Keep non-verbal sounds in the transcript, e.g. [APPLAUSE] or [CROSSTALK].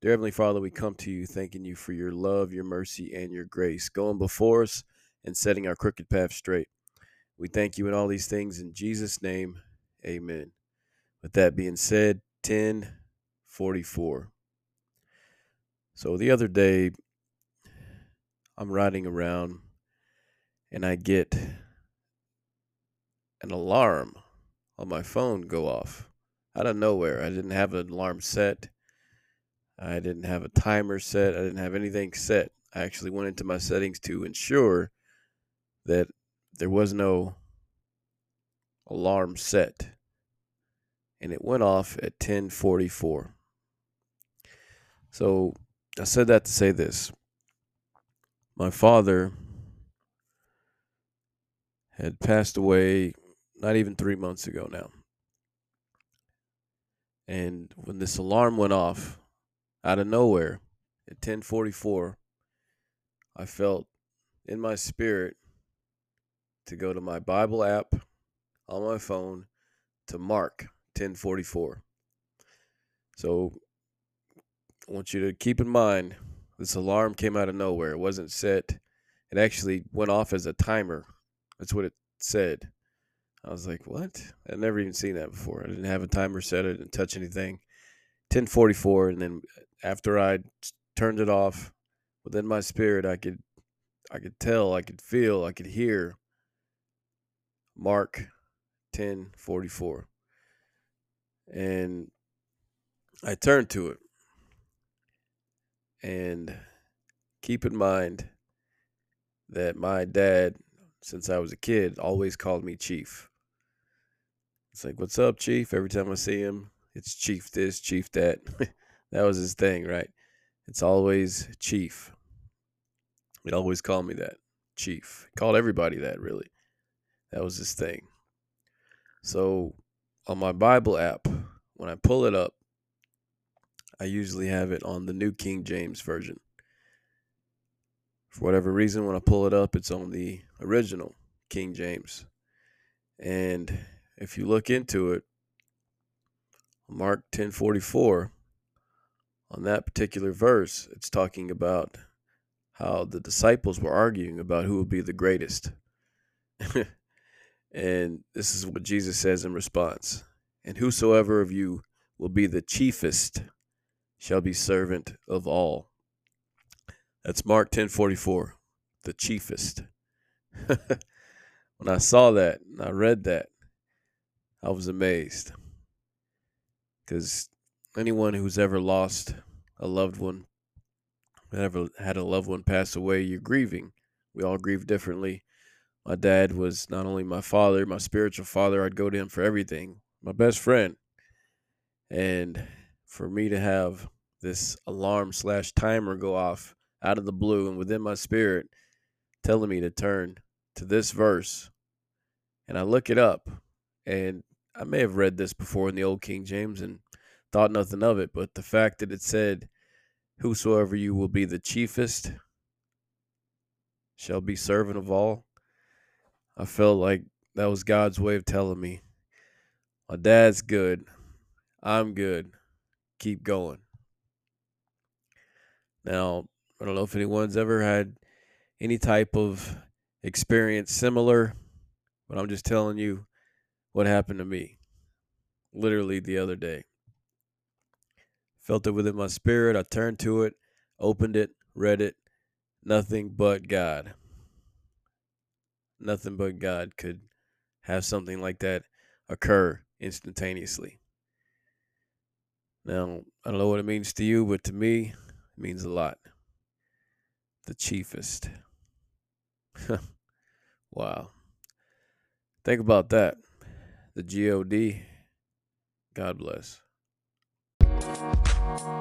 Dear Heavenly Father, we come to you thanking you for your love, your mercy, and your grace, going before us and setting our crooked path straight. We thank you in all these things in Jesus' name. Amen. With that being said, 1044. So the other day, I'm riding around and I get an alarm on my phone go off out of nowhere. I didn't have an alarm set I didn't have a timer set. I didn't have anything set. I actually went into my settings to ensure that there was no alarm set. And it went off at 1044. So I said that to say this. My father had passed away not even three months ago now. And when this alarm went off, out of nowhere. At 1044 i felt in my spirit to go to my bible app on my phone to mark 1044 so i want you to keep in mind this alarm came out of nowhere. It wasn't set. It actually went off as a timer. That's what it said. I was like what? I've never even seen that before. I didn't have a timer set. I didn't touch anything. 1044 and then after I turned it off, within my spirit, I could, I could tell, I could feel, I could hear. Mark ten forty four, and I turned to it, and keep in mind that my dad, since I was a kid, always called me Chief. It's like, "What's up, Chief?" Every time I see him, it's Chief this, Chief that. [LAUGHS] That was his thing, right? It's always Chief. He'd always call me that, Chief. He called everybody that, really. That was his thing. So on my Bible app, when I pull it up, I usually have it on the New King James Version. For whatever reason, when I pull it up, it's on the original King James. And if you look into it, Mark 1044, on that particular verse, it's talking about how the disciples were arguing about who would be the greatest. [LAUGHS] and this is what Jesus says in response And whosoever of you will be the chiefest shall be servant of all. That's Mark 10:44, the chiefest. [LAUGHS] when I saw that and I read that, I was amazed. Cuz anyone who's ever lost a loved one, ever had a loved one pass away, you're grieving. We all grieve differently. My dad was not only my father, my spiritual father, I'd go to him for everything, my best friend. And for me to have this alarm slash timer go off out of the blue and within my spirit telling me to turn to this verse, and I look it up, and I may have read this before in the old King James, and thought nothing of it, but the fact that it said, Whosoever you will be the chiefest shall be servant of all, I felt like that was God's way of telling me, My dad's good. I'm good. Keep going. Now, I don't know if anyone's ever had any type of experience similar, but I'm just telling you what happened to me literally the other day. Felt it within my spirit. I turned to it, opened it, read it. Nothing but God. Nothing but God could have something like that occur instantaneously. Now, I don't know what it means to you, but to me, it means a lot. The chiefest. [LAUGHS] wow. Think about that. The God. God bless. Thank you.